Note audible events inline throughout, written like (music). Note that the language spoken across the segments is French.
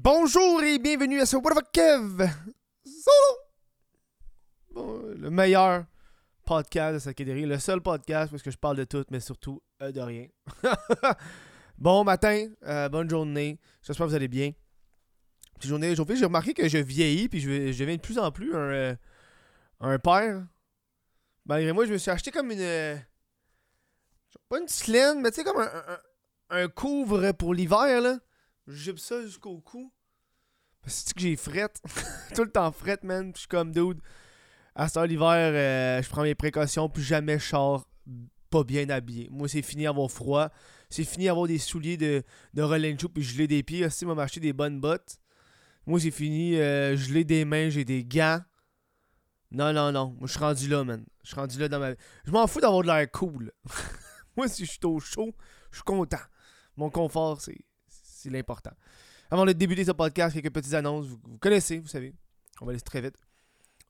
Bonjour et bienvenue à ce What fuck Kev? Le meilleur podcast de catégorie, le seul podcast parce que je parle de tout, mais surtout euh, de rien. (laughs) bon matin, euh, bonne journée, j'espère que vous allez bien. Petite journée, j'ai remarqué que je vieillis puis je, deviens de plus en plus un, euh, un père. Malgré moi, je me suis acheté comme une. Pas une slaine, mais tu sais, comme un- un couvre pour l'hiver, là. Je jibe ça jusqu'au cou. Parce que j'ai frette? (laughs) Tout le temps frette, man. Puis je suis comme, dude. À ce l'hiver, euh, je prends mes précautions, puis jamais je sors pas bien habillé. Moi, c'est fini avoir froid. C'est fini avoir des souliers de, de Roland Shoe, puis geler des pieds. Aussi, m'a acheté des bonnes bottes. Moi, c'est fini euh, geler des mains, j'ai des gants. Non, non, non. Moi, je suis rendu là, man. Je suis rendu là dans ma. Je m'en fous d'avoir de l'air cool. (laughs) Moi, si je suis au chaud, je suis content. Mon confort, c'est l'important. Avant de débuter ce podcast, quelques petites annonces. Vous, connaissez, vous savez. On va aller très vite.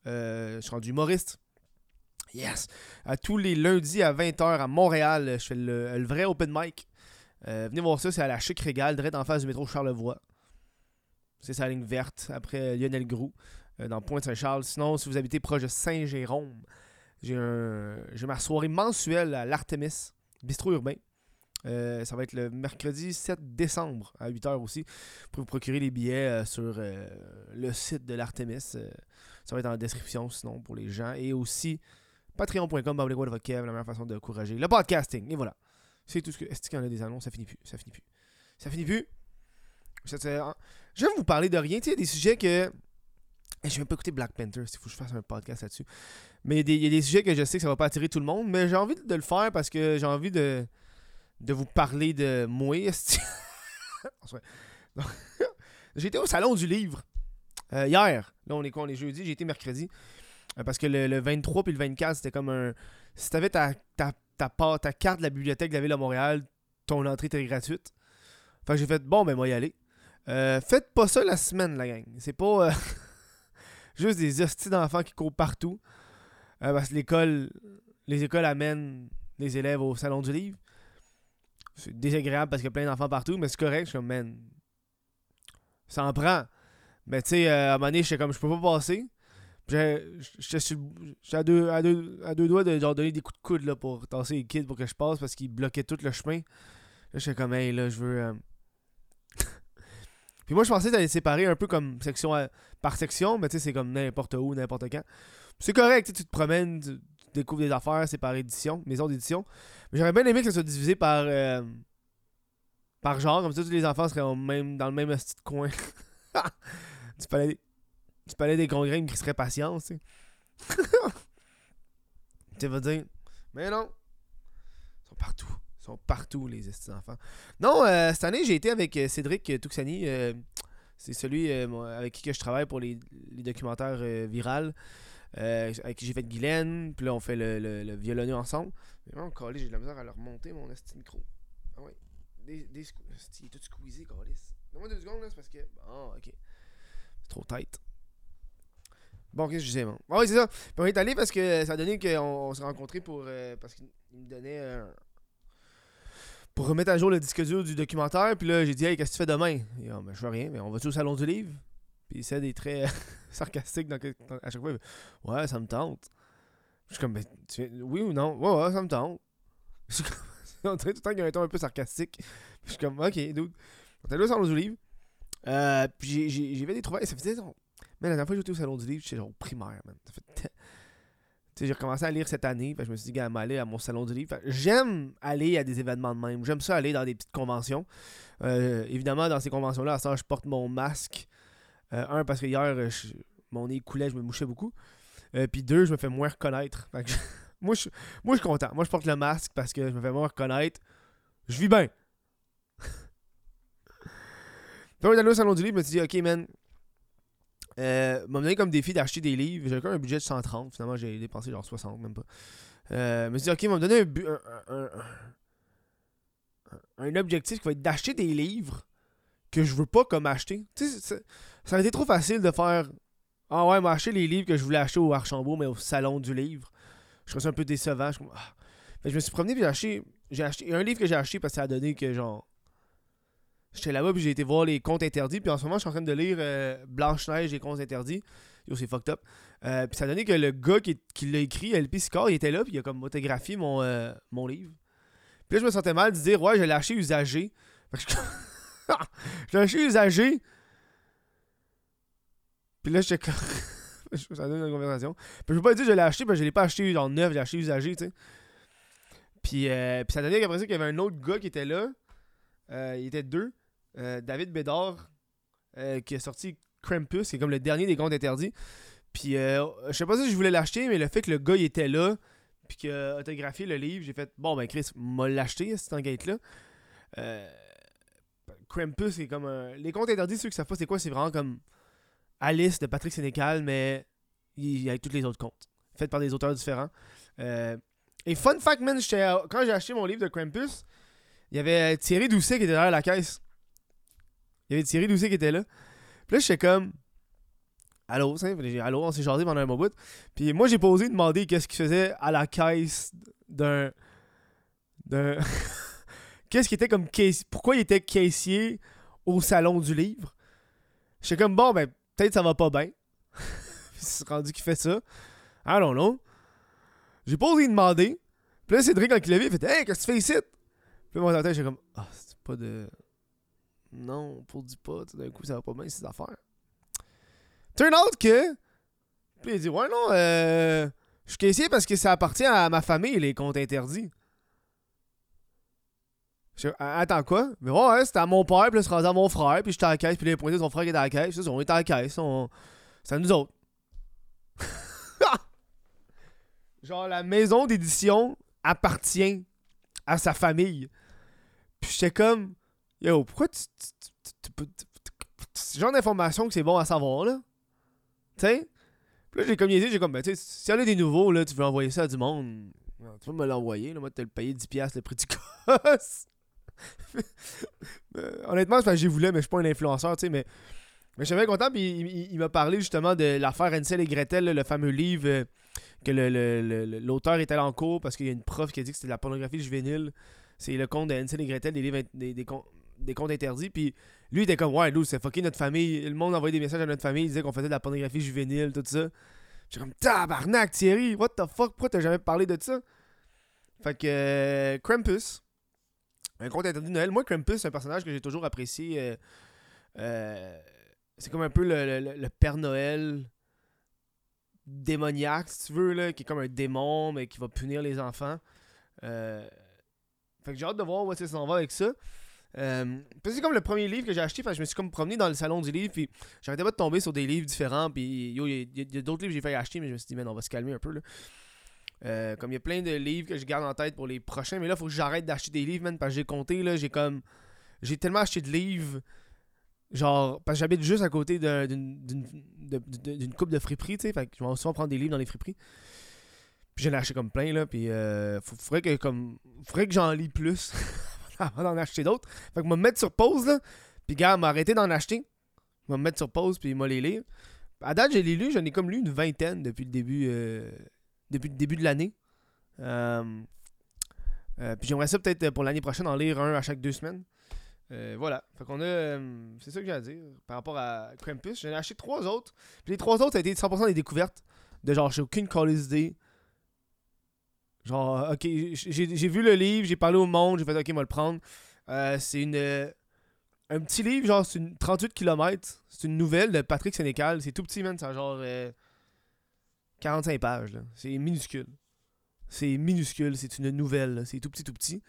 Euh, je suis rendu humoriste. Yes! À tous les lundis à 20h à Montréal, je fais le, vrai open mic. Euh, venez voir ça, c'est à la Chic Régal, direct en face du métro Charlevoix. C'est sa ligne verte, après Lionel Groux, euh, dans Pointe-Saint-Charles. Sinon, si vous habitez proche de Saint-Jérôme, j'ai ma soirée mensuelle à l'Artemis, bistrot urbain. Euh, ça va être le mercredi 7 décembre à 8h aussi. Pouvez vous procurer les billets euh, sur euh, le site de l'Artemis. Ça va être en description sinon pour les gens. Et aussi patreon.com, la meilleure façon de encourager le podcasting. Et voilà. C'est tout ce que. Est-ce qu'il y en a des annonces? Ça finit plus. Ça finit plus. Ça finit plus. C'est- hein. Je vais vous parler de rien. Tu sais, des sujets que. Je vais pas écouter Black Panther, s'il faut que je fasse un podcast là-dessus. Mais il y y, a des sujets que je sais que ça va pas attirer tout le monde. Mais j'ai envie de le faire parce que j'ai envie de de vous parler de moi. (laughs) été au salon du livre euh, hier. Là, on est quoi On est jeudi? J'ai été mercredi. Euh, parce que le, le 23 puis le 24, c'était comme un. Si t'avais ta, ta, ta, carte de la bibliothèque de la ville de Montréal, ton entrée était gratuite. Fait que j'ai fait bon, ben, moi y aller. Euh, faites pas ça la semaine, la gang. C'est pas (laughs) juste des hosties d'enfants qui courent partout. Parce que l'école, les écoles amènent les élèves au salon du livre. C'est désagréable parce qu'il y a plein d'enfants partout, mais c'est correct. Je suis comme, man, ça en prend. Mais tu sais, euh, à un moment donné, j'étais comme, je peux pas passer. J'étais à deux, à, deux, à deux doigts de leur donner des coups de coude là, pour tasser les kids pour que je passe parce qu'ils bloquaient tout le chemin. Là, j'étais comme, hey, là, je veux. euh, (laughs) Puis moi, je pensais que t'allais séparer un peu comme section par section, mais tu sais, c'est comme n'importe où, n'importe quand. C'est correct, tu te promènes, découvres des affaires, c'est par édition, maison d'édition. Mais j'aurais bien aimé que ça soit divisé par. euh, par genre, comme ça, tous les enfants seraient au même, dans le même petit coin. (laughs) du palais, du palais des congrès, me crisseraient patience, tu sais. (laughs) tu vas dire, mais non. Ils sont partout. Ils sont partout, les enfants. Non, euh, cette année, j'ai été avec euh, Cédric Touxani. euh, c'est celui avec qui que je travaille pour les, documentaires virales. Euh, avec qui j'ai fait Guylaine. Puis là, on fait le, le, ensemble. Mais vraiment, calé, j'ai de la misère à leur monter mon esti micro. Ah ouais. Des, des est tout squeezé, Calis. Donne-moi deux secondes, là, c'est parce que. Bon, ok. C'est trop tête. Bon, qu'est-ce que je disais, bon. Ah oui, c'est ça. Puis on est allé parce que ça a donné qu'on on s'est rencontrés pour. euh, parce qu'il me donnait. euh, pour remettre à jour le disque dur du documentaire. Puis là, j'ai dit, hey, qu'est-ce que tu fais demain? Dit, ben, je fais rien, mais on va-tu au salon du livre? Puis il essaie des traits (laughs) sarcastiques que- dans- à chaque fois. Ouais, ça me tente. Je suis comme, ben, tu oui ou non? Ouais, ouais, ça me tente. (laughs) On dirait tout le temps qu'il y a un ton un peu sarcastique. Puis je suis comme, ok, dude. On est allé au salon du livre. Euh, puis j'ai- fait des trouvailles. Ça faisait. Mais la dernière fois que j'étais au salon du livre, j'étais genre au primaire, man. Ça Tu sais, j'ai recommencé à lire cette année. Je me suis dit, gars, aller à mon salon du livre. J'aime aller à des événements de même. J'aime ça aller dans des petites conventions. Euh, évidemment, dans ces conventions-là, à temps, je porte mon masque. Euh, un, parce que hier, euh, mon nez coulait, je me mouchais beaucoup. Euh, Puis deux, je me fais moins reconnaître. (laughs) Moi, je, moi, je suis content. Moi, je porte le masque parce que je me fais moins reconnaître. Je vis bien. (laughs) Puis allé au salon du livre, je me suis dit, ok, man. Euh, m'a donné comme défi d'acheter des livres. J'avais quand même un budget de 130. Finalement, j'ai dépensé genre 60, même pas. Euh, je me suis dit, ok, m'a donné un, un- un- un objectif qui va être d'acheter des livres que je veux pas comme acheter. Tu sais, ça, aurait été trop facile de faire. Ah ouais, m'a acheté les livres que je voulais acheter au Archambault, mais au salon du livre. Je trouve ça un peu décevant. Ah. Fait je me suis promené puis j'ai acheté. J'ai acheté un livre que j'ai acheté parce que ça a donné que genre. J'étais là-bas, puis j'ai été voir les contes interdits. Puis en ce moment, je suis en train de lire euh, Blanche-Neige et contes interdits. Yo, c'est fucked up. Euh, puis ça a donné que le gars qui, l'a écrit, LP Score, il était là, puis il a comme photographié mon, euh, livre. Puis là, je me sentais mal de dire, ouais, je l'ai acheté usagé. Parce que (laughs) je l'ai acheté usagé. Puis là, j'étais comme. (laughs) ça donne une conversation. Je peux pas dire que je l'ai acheté, parce que je l'ai pas acheté en neuf, je l'ai acheté usagé, tu sais. Puis, euh, puis ça donnait qu'après ça, qu'il y avait un autre gars qui était là. Euh, il était deux. Euh, David Bédard, euh, qui a sorti Krampus, qui est comme le dernier des contes interdits. Puis euh, je sais pas si je voulais l'acheter, mais le fait que le gars il était là, puis qu'il a autographié le livre, j'ai fait bon ben Chris, m'a l'acheté cette enquête là. Euh, Krampus c'est comme un... les contes interdits ceux qui savent pas c'est quoi, c'est vraiment comme Alice de Patrick Sénécal, mais il y a tous les autres contes, faits par des auteurs différents. Euh, et fun fact man, quand j'ai acheté mon livre de Krampus, il y avait Thierry Doucet qui était derrière la caisse. Il y avait Thierry Doucet qui était là. Puis là, j'étais comme. Allô, allô, on s'est jasé pendant un bon bout. Puis moi, j'ai posé demander qu'est-ce qu'il faisait à la caisse d'un. d'un. (laughs) qu'est-ce qui était comme caissier. Pourquoi il était caissier au salon du livre. J'étais comme, bon, ben, peut-être ça va pas bien. (laughs) C'est rendu qu'il fait ça. I don't know. J'ai pas osé demander. Puis là, Cédric, quand il l'a vu, il fait Hey, qu'est-ce que tu fais ici? Puis moi, dans la j'étais comme, ah, c'est pas de. Non, pour du pas, sais, d'un coup, ça va pas bien ces affaires. Turn out que. Puis il dit, ouais, non, euh. Je suis caissier parce que ça appartient à ma famille, les comptes interdits. Je- Ah, Attends, quoi? Mais ouais, ouais, c'était à mon père, puis là, c'est à mon frère, puis j'étais à la caisse, puis a pointé son frère qui était à la caisse. On était à caisse, c'est à nous autres. (laughs) Genre, la maison d'édition appartient à sa famille. Puis j'étais comme, yo, pourquoi tu. C'est genre d'information que c'est bon à savoir, là? Tu sais? Puis là, j'ai comme j'ai comme, ben, tu s'il y a des nouveaux, là, tu veux envoyer ça à du monde, tu peux me l'envoyer, là, moi, te le payer 10$ le prix du (laughs) gosse. Euh, honnêtement, j'y voulais, mais je suis pas un influenceur, tu sais, mais. Mais je suis bien content, puis il, m'a parlé justement de l'affaire Ansel et Gretel, le fameux livre euh, que l'auteur est allé en cours parce qu'il y a une prof qui a dit que c'était de la pornographie juvénile. C'est le conte de et Gretel, des livres, des, des, con- des contes interdits. Puis lui, il était comme, ouais, nous, c'est fucké notre famille. Le monde envoyait des messages à notre famille, il disait qu'on faisait de la pornographie juvénile, tout ça. J'étais comme, tabarnak, Thierry, what the fuck, pourquoi t'as jamais parlé de ça? Fait que, euh, Krampus, un conte interdit de Noël. Moi, Krampus, c'est un personnage que j'ai toujours apprécié. euh, euh, c'est comme un peu le, Père Noël démoniaque, si tu veux, là, qui est comme un démon, mais qui va punir les enfants. Euh, fait que j'ai hâte de voir où ça s'en va avec ça. C'est comme le premier livre que j'ai acheté, je me suis comme promené dans le salon du livre, puis j'arrêtais pas de tomber sur des livres différents, puis il y a- a, d'autres livres que j'ai failli acheter, mais je me suis dit, man, on va se calmer un peu, là. Euh, comme il y a plein de livres que je garde en tête pour les prochains, mais là, faut que j'arrête d'acheter des livres, man, parce que j'ai compté, là, j'ai comme... J'ai tellement acheté de livres, genre, parce que j'habite juste à côté d'un- d'une coupe de friperie, tu sais, fait que je vais souvent prendre des livres dans les friperies. Puis j'en ai acheté comme plein, là, puis euh, faudrait que, comme... Faudrait que j'en lis plus (laughs) avant d'en acheter d'autres. Fait que je me mettre sur pause, là, puis gars, m'arrêter d'en acheter. Je me mettre sur pause, puis moi les lire. À date, j'ai les lu, j'en ai comme lu une vingtaine depuis le début, euh, depuis le début de l'année. Euh, euh, puis j'aimerais ça peut-être euh, pour l'année prochaine en lire un à chaque deux semaines. Voilà. Fait qu'on a. c'est ça que j'ai à dire par rapport à Krampus. J'en ai acheté trois autres. Puis les trois autres, ça a été 100% des découvertes. De genre, j'ai aucune calice idée. Genre, ok, j'ai vu le livre, j'ai parlé au monde, j'ai fait ok, moi le prendre. C'est une. un petit livre, genre, c'est une 38 km. C'est une nouvelle de Patrick Sénécal. C'est tout petit, man. C'est genre. Euh, 45 pages. C'est minuscule. C'est minuscule, c'est une nouvelle, c'est tout petit, tout petit.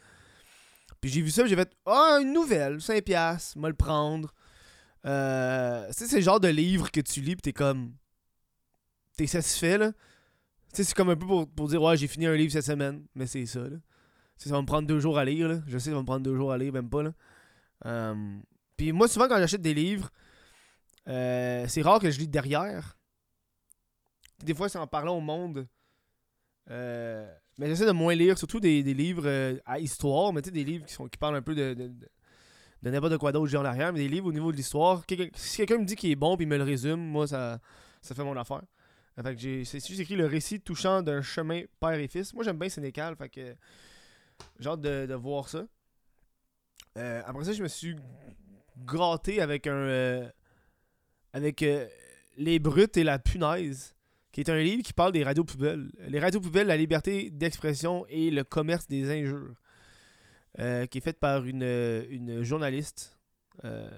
Puis j'ai vu ça, j'ai fait Ah, une nouvelle, 5 piastres, moi le prendre. Euh, tu sais, c'est le genre de livre que tu lis, puis t'es comme. T'es satisfait, là. Tu sais, c'est comme un peu pour, pour dire Ouais, j'ai fini un livre cette semaine, mais c'est ça, là. Tu sais, ça va me prendre deux jours à lire, là. Je sais, ça va me prendre deux jours à lire, même pas, là. Euh, puis moi, souvent, quand j'achète des livres, euh, c'est rare que je lis derrière. Des fois, c'est en parlant au monde. Euh, mais j'essaie de moins lire, surtout des, des livres euh, à histoire, mais tu sais, des livres qui, sont, qui parlent un peu de, de, de, n'importe quoi d'autre, j'ai en arrière, mais des livres au niveau de l'histoire. Si quelqu'un me dit qu'il est bon puis me le résume, moi, ça, ça fait mon affaire. Fait que j'ai c'est juste écrit le récit touchant d'un chemin père et fils. Moi, j'aime bien Sénécal, fait que j'ai hâte de, de voir ça. Euh, après ça, je me suis gâté avec un. euh, avec Les Brutes et la Punaise, qui est un livre qui parle des radios poubelles. Les radios poubelles, la liberté d'expression et le commerce des injures. euh, qui est fait par une, euh, une journaliste. Euh,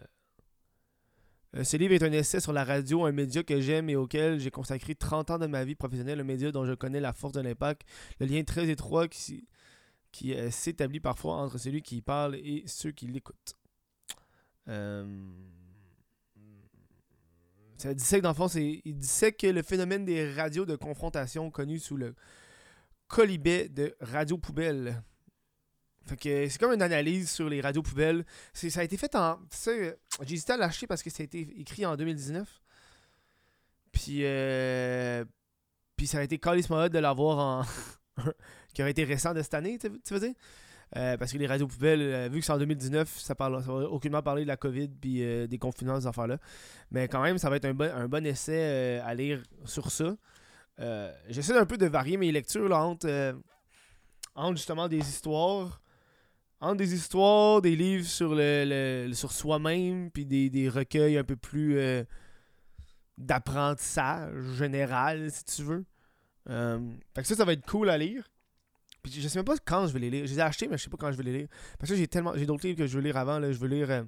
ce livre est un essai sur la radio, un média que j'aime et auquel j'ai consacré 30 ans de ma vie professionnelle, un média dont je connais la force de l'impact, le lien très étroit qui, s'établit parfois entre celui qui y parle et ceux qui l'écoutent. Euh, ça dissèque, dans le fond, il dissèque le phénomène des radios de confrontation connu sous le colibet de radio poubelle. Fait que c'est comme une analyse sur les radios poubelles. Ça a été fait en. J'ai hésité à l'acheter parce que ça a été écrit en 2019. Puis, euh, puis ça a été hot de l'avoir en. (laughs) qui aurait été récent de cette année, tu veux dire? Euh, parce que les radios poubelles, euh, vu que c'est en 2019, ça parle va aucunement parler de la COVID puis euh, des confinements, ces affaires-là. Mais quand même, ça va être un bon, essai à lire sur ça. J'essaie un peu de varier mes lectures entre, entre justement des histoires. Entre des histoires, des livres sur le, sur soi-même, puis des, des recueils un peu plus d'apprentissage général, si tu veux. Fait que ça, ça va être cool à lire. Puis je sais même pas quand je vais les lire. Je les ai achetés, mais je sais pas quand je vais les lire. Parce que j'ai tellement j'ai d'autres livres que je veux lire avant. Là. Je veux lire euh,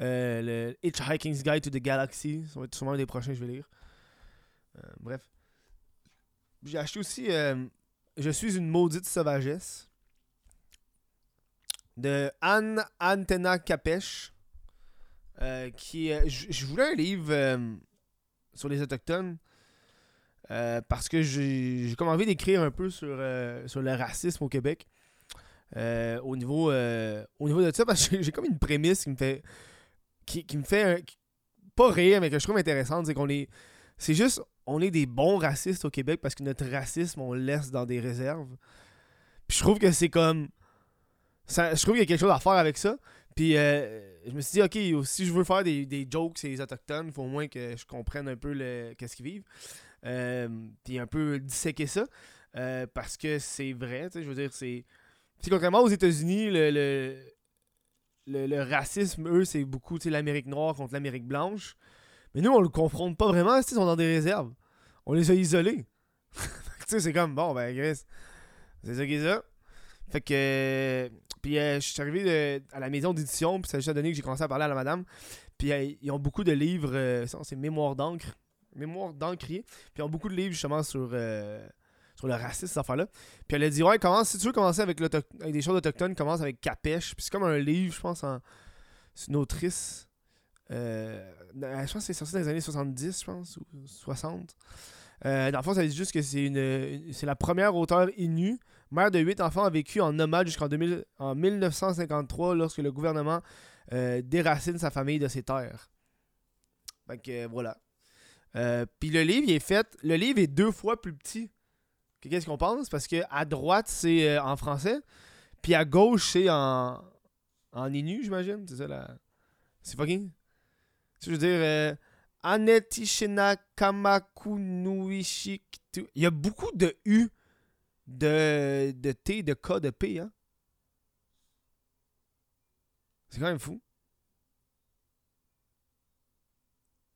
euh, le Guide to the Galaxy. Ça va être sûrement un des prochains que je vais lire. Euh, bref. J'ai acheté aussi euh, Je suis une maudite sauvagesse de Anne Antena Capèche. euh, qui je voulais un livre sur les autochtones euh, parce que j'ai comme envie d'écrire un peu sur, euh, sur le racisme au Québec euh, au niveau au niveau de ça parce que (laughs) j'ai- comme une prémisse qui me fait qui, qui me fait pas rire mais que je trouve intéressante c'est qu'on est c'est juste on est des bons racistes au Québec parce que notre racisme on le laisse dans des réserves. Puis je trouve que c'est comme je trouve qu'il y a quelque chose à faire avec ça. Puis je me suis dit ok si je veux faire des, des jokes sur les autochtones il faut au moins que je comprenne un peu qu'est-ce qu'ils vivent puis un peu disséquer ça euh, parce que c'est vrai tu sais je veux dire c'est contrairement aux États-Unis le, le, le, racisme eux c'est beaucoup l'Amérique noire contre l'Amérique blanche. Mais nous on le confronte pas vraiment ils sont dans des réserves. On les a isolés. (laughs) Tu sais c'est comme bon ben Chris c'est ça qui est ça. Fait que puis euh, je suis arrivé de- à la maison d'édition puis ça a juste donné que j'ai commencé à parler à la madame. Puis euh, ils ont beaucoup de livres euh, c'est mémoire d'encre mémoire d'encrier puis ils ont beaucoup de livres justement sur euh, sur le racisme cette affaire là puis elle a dit ouais commence si tu veux commencer avec, avec des choses autochtones commence avec Capèche puis c'est comme un livre je pense en c'est une autrice euh, je pense que c'est sorti dans les années 70 je pense ou 60 euh, dans le fond ça dit juste que c'est une, la première auteure Innu mère de huit enfants a vécu en nomade jusqu'en 2000 en 1953 lorsque le gouvernement euh, déracine sa famille de ses terres. Fait que voilà euh, puis le livre est fait le livre est deux fois plus petit que qu'est-ce qu'on pense? Parce que à droite c'est euh, en français puis à gauche c'est en Innu j'imagine c'est ça la c'est fucking je veux dire euh, Anetishina il y a beaucoup de U de, de T, de K, de P, hein. C'est quand même fou.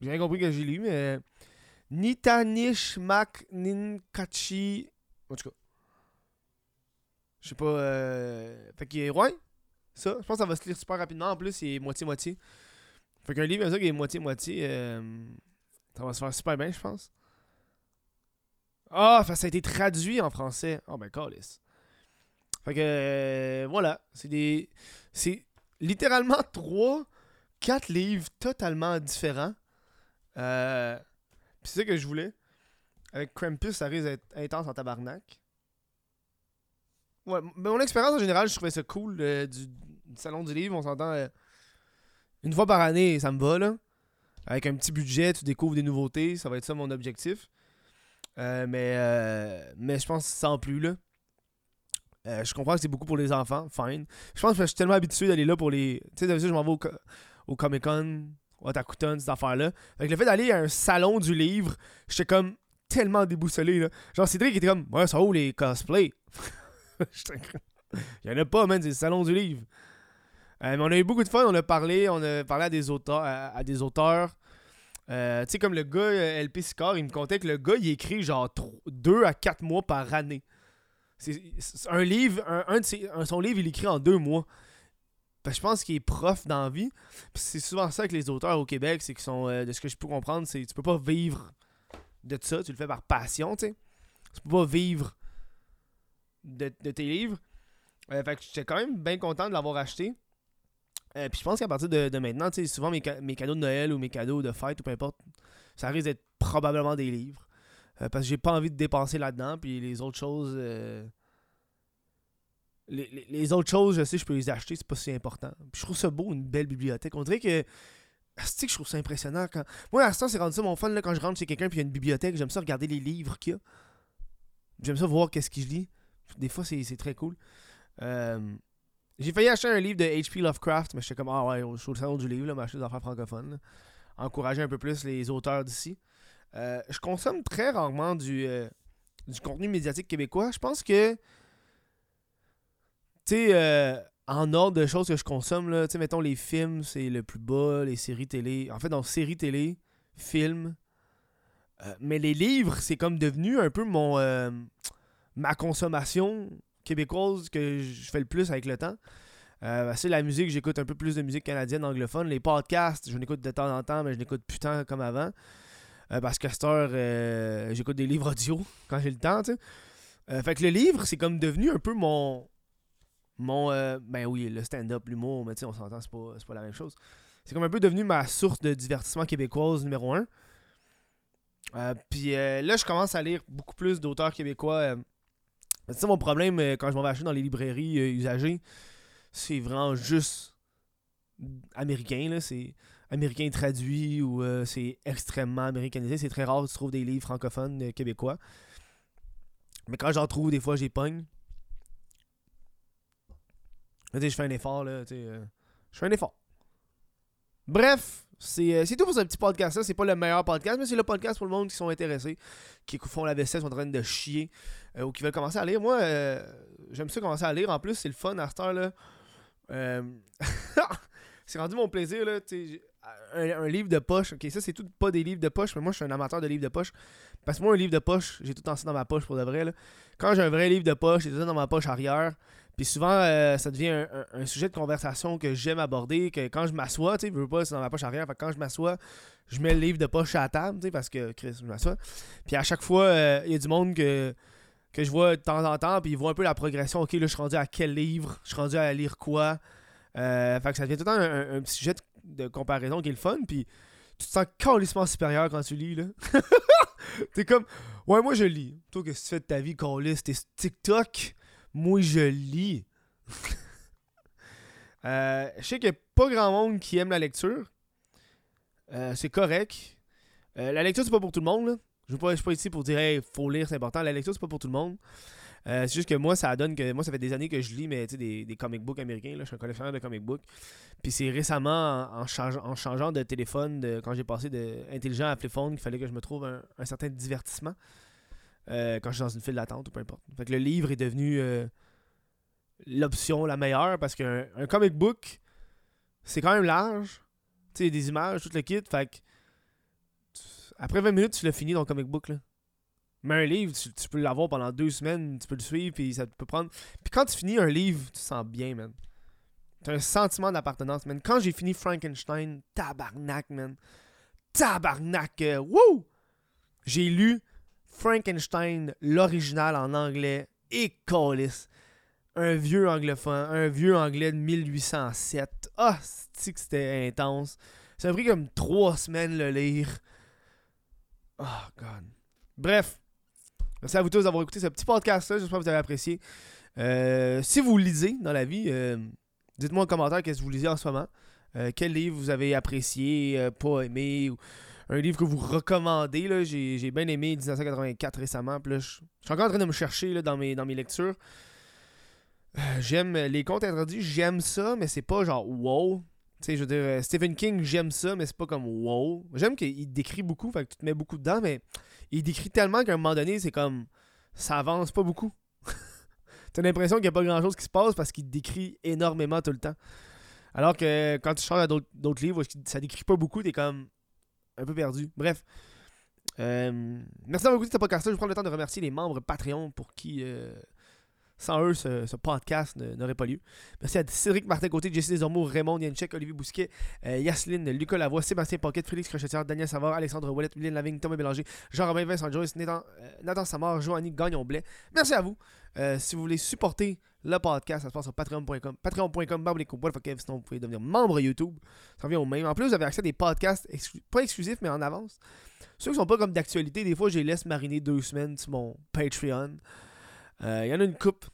J'ai rien compris que j'ai lu, mais. Nitanish Mak Ninkachi. En tout cas. Je sais pas. Euh... Fait qu'il est. Ouais. Ça, je pense que ça va se lire super rapidement. En plus, il est moitié-moitié. Fait qu'un livre comme ça qui est moitié-moitié. euh, Ça va se faire super bien, je pense. Ah, ça a été traduit en français. Oh ben, calice. Fait que, euh, voilà. C'est des. C'est littéralement trois, quatre livres totalement différents. Euh, Puis c'est ça que je voulais. Avec Krampus, ça risque d'être intense en tabarnak. Ouais, m- mon expérience en général, je trouvais ça cool euh, du, salon du livre. On s'entend euh, une fois par année, ça me va là. Avec un petit budget, tu découvres des nouveautés. Ça va être ça mon objectif. Euh, mais, euh, mais je pense sans plus là. Je comprends que c'est beaucoup pour les enfants, fine. Je pense que je suis tellement habitué d'aller là pour les. Tu sais, d'habitude, je m'en vais au, au Comic Con, Otakuton, cette affaire-là. Fait que le fait d'aller à un salon du livre, j'étais comme tellement déboussolé là. Genre, Cédric était comme, ouais, ça où les cosplays (laughs) J'étais Il y en a pas, man, c'est le salon du livre. Euh, mais on a eu beaucoup de fun, on a parlé, on a parlé à des auteurs. Euh, tu sais, comme le gars LP Scar, il me contait que le gars, il écrit genre 2 à 4 mois par année. Un livre, un, de son livre, il écrit en 2 mois. Parce que je pense qu'il est prof dans la vie. C'est souvent ça que les auteurs au Québec, c'est qu'ils sont, de ce que je peux comprendre, c'est tu peux pas vivre de ça, tu le fais par passion, tu sais. Tu peux pas vivre de, tes livres. Euh, fait que j'étais quand même bien content de l'avoir acheté. Euh, puis je pense qu'à partir de, maintenant, tu sais, souvent mes, cadeaux de Noël ou mes cadeaux de fête ou peu importe, ça risque d'être probablement des livres. Euh, parce que j'ai pas envie de dépenser là-dedans. Puis les autres choses. Les, autres choses, je sais, je peux les acheter, c'est pas si important. Puis je trouve ça beau, une belle bibliothèque. On dirait que. C'est que je trouve ça impressionnant. Quand... Moi, à ce c'est rendu ça mon fun là, quand je rentre chez quelqu'un puis il y a une bibliothèque, j'aime ça regarder les livres qu'il y a. J'aime ça voir qu'est-ce que je lis. Des fois, c'est très cool. Euh, j'ai failli acheter un livre de H.P. Lovecraft, mais j'étais comme, ah ouais, je suis au salon du livre, là, m'acheter des affaires francophones. Encourager un peu plus les auteurs d'ici. Euh, je consomme très rarement du, euh, du contenu médiatique québécois. Je pense que, tu sais, en ordre de choses que je consomme, là, tu sais, mettons les films, c'est le plus bas, les séries télé. En fait, dans séries télé, films. mais les livres, c'est comme devenu un peu mon ma consommation québécoise que je fais le plus avec le temps. Euh, c'est la musique, j'écoute un peu plus de musique canadienne anglophone. Les podcasts, je n'écoute de temps en temps, mais je n'écoute plus tant comme avant. Euh, parce qu'à cette heure, euh, j'écoute des livres audio (laughs) quand j'ai le temps, tu sais. fait que le livre, c'est comme devenu un peu mon. Mon. ben oui, le stand-up, l'humour, mais tu sais, on s'entend, c'est pas, pas la même chose. C'est comme un peu devenu ma source de divertissement québécoise numéro un. Puis là, je commence à lire beaucoup plus d'auteurs québécois c'est ça mon problème euh, quand je m'en vais acheter dans les librairies euh, usagées. C'est vraiment juste américain, là. C'est américain traduit ou euh, c'est extrêmement américanisé. C'est très rare que tu trouves des livres francophones québécois. Mais quand j'en trouve, des fois, j'ai pogne. Je fais un effort, là. je fais un effort. Bref, euh, c'est tout pour ce petit podcast-là. C'est pas le meilleur podcast, mais c'est le podcast pour le monde qui sont intéressés, qui font la vaisselle, sont en train de chier, euh, ou qui veulent commencer à lire. Moi, euh, j'aime ça commencer à lire. En plus, c'est le fun à cette heure-là. (laughs) c'est rendu mon plaisir, là. Un, livre de poche. Ok, ça, c'est tout pas des livres de poche, mais moi, je suis un amateur de livres de poche. Parce que moi, un livre de poche, j'ai tout temps ça dans ma poche pour de vrai. Là. Quand j'ai un vrai livre de poche, j'ai tout ça dans ma poche arrière. Puis souvent, euh, ça devient un, sujet de conversation que j'aime aborder, que quand je m'assois, tu sais, je veux pas, c'est dans ma poche arrière, quand je m'assois, je mets le livre de poche à la table, tu sais, parce que, Chris, je m'assois. Puis à chaque fois, euh, il y a du monde que, que je vois de temps en temps, puis ils voient un peu la progression. Ok, là, je suis rendu à quel livre, je suis rendu à lire quoi? Euh, fait que ça devient tout le temps un, sujet de, comparaison qui est le fun, puis tu te sens calissement supérieur quand tu lis, là. (laughs) T'es comme, ouais, moi je lis. Toi, qu'est-ce que tu fais de ta vie, Callis? T'es TikTok? Moi, je lis. (laughs) Euh, je sais qu'il n'y a pas grand monde qui aime la lecture. Euh, c'est correct. Euh, la lecture, c'est pas pour tout le monde. Je ne suis pas ici pour dire il faut lire, c'est important. La lecture, c'est pas pour tout le monde. c'est juste que moi, ça donne que. Moi, ça fait des années que je lis mais, des, des comic books américains. Je suis un collectionneur de comic books. Puis c'est récemment, en, changeant de téléphone, quand j'ai passé de intelligent à flip phone, qu'il fallait que je me trouve un certain divertissement. Euh, quand je suis dans une file d'attente ou peu importe. Fait que le livre est devenu euh, l'option la meilleure parce qu'un comic book, c'est quand même large. Tu sais, des images, tout le kit. Fait que après 20 minutes, tu l'as fini ton comic book. Là. Mais un livre, tu, peux l'avoir pendant deux semaines, tu peux le suivre, puis ça peut prendre. Puis quand tu finis un livre, tu sens bien, man. T'as un sentiment d'appartenance, man. Quand j'ai fini Frankenstein, tabarnak, man. Tabarnak, euh, wouh! J'ai lu Frankenstein, l'original en anglais, et Callis. Un vieux anglophone, un vieux anglais de 1807. Ah, c'est que c'était intense? Ça m'a pris comme trois semaines le lire. Oh, God. Bref. Merci à vous tous d'avoir écouté ce petit podcast-là. J'espère que vous avez apprécié. Euh, si vous lisez dans la vie, euh, dites-moi en commentaire qu'est-ce que vous lisez en ce moment. Euh, quel livre vous avez apprécié, pas aimé, ou un livre que vous recommandez. Là. J'ai, bien aimé 1984 récemment. je, suis encore en train de me chercher là, dans, mes, dans mes lectures. Euh, j'aime les contes introduits, j'aime ça, mais c'est pas genre wow. Tu sais, je veux dire, euh, Stephen King, j'aime ça, mais c'est pas comme wow. J'aime qu'il décrit beaucoup, fait que tu te mets beaucoup dedans, mais il décrit tellement qu'à un moment donné, c'est comme ça avance pas beaucoup. (laughs) T'as l'impression qu'il n'y a pas grand chose qui se passe parce qu'il décrit énormément tout le temps. Alors que quand tu changes à d'autres livres, ça décrit pas beaucoup, t'es comme un peu perdu. Bref. Euh, merci d'avoir écouté ce podcast-là. Je vais prendre le temps de remercier les membres Patreon pour qui euh, sans eux, ce, podcast n'aurait pas lieu. Merci à Cédric Martin Côté, Jesse Desormeaux, Raymond Yanchek, Olivier Bousquet, euh, Yasline, Lucas Lavoie, Sébastien Pocket, Félix Crochetière, Daniel Savard, Alexandre Ouellet, William Lavigne, Thomas Bélanger, Jean-Robin Vincent Joyce, Nathan, euh, Nathan Samar, Joanny Gagnon-Blais. Merci à vous. Euh, si vous voulez supporter le podcast, ça se passe sur patreon.com. Patreon.com, sinon vous pouvez devenir membre YouTube. Ça revient au même. En plus, vous avez accès à des podcasts, pas exclusifs, mais en avance. Ceux qui sont pas comme d'actualité, des fois, je les laisse mariner deux semaines sur mon Patreon. Il euh, y en a une coupe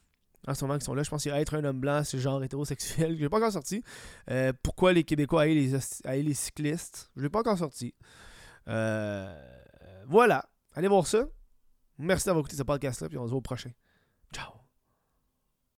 en ce moment qui sont là. Je pense qu'il être un homme blanc, c'est genre hétérosexuel. Je l'ai pas encore sorti. Euh, pourquoi les Québécois aillent les, cyclistes? Je l'ai pas encore sorti. Voilà. Allez voir ça. Merci d'avoir écouté ce podcast-là, puis on se voit au prochain.